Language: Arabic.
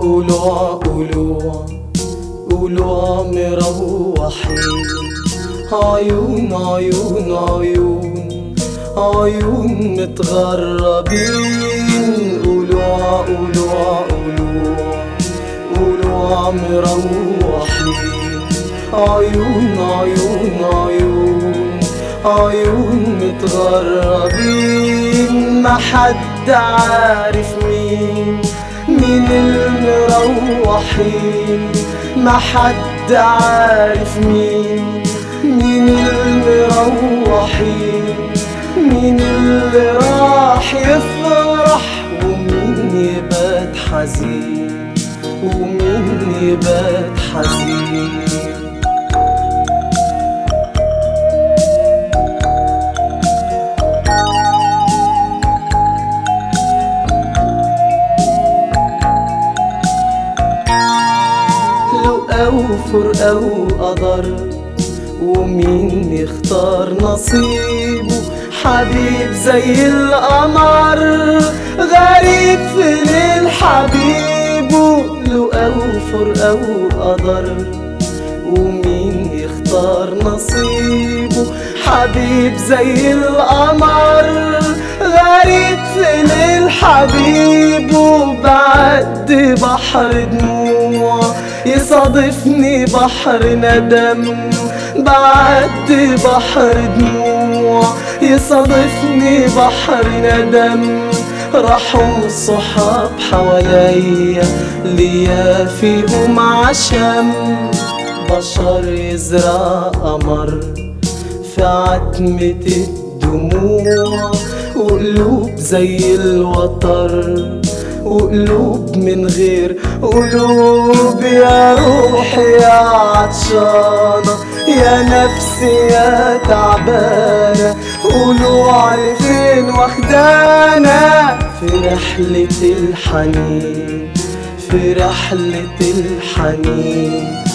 قولوا مروحين عيون عيون عيون عيون متغربين. قولوا قولوا قولوا قولوا مروحين عيون عيون عيون عيون متغربين. ما حد عارف مين. المروحين ما حد عارف مين مين المروحين مين اللي راح يفرح ومين يبات حزين ومين يبات حزين. أو فرقة وقدر ومين يختار نصيبه؟ حبيب زي القمر غريب في ليل حبيبه. لو أو فرقة وقدر ومين يختار نصيبه؟ حبيب زي القمر غريب في ليل حبيبه. بعد بحر دموع يصادفني بحر ندم بعد بحر دموع. يصادفني بحر ندم راحوا الصحاب حواليا. ليا فيهم عشم بشر يزرع قمر في عتمة الدموع. وقلوب زي الوتر. وقلوب من غير قلوب يا روحي يا عطشانة. يا نفسي يا تعبانة. قولوا فين واخدانا في رحلة الحنين في رحلة الحنين.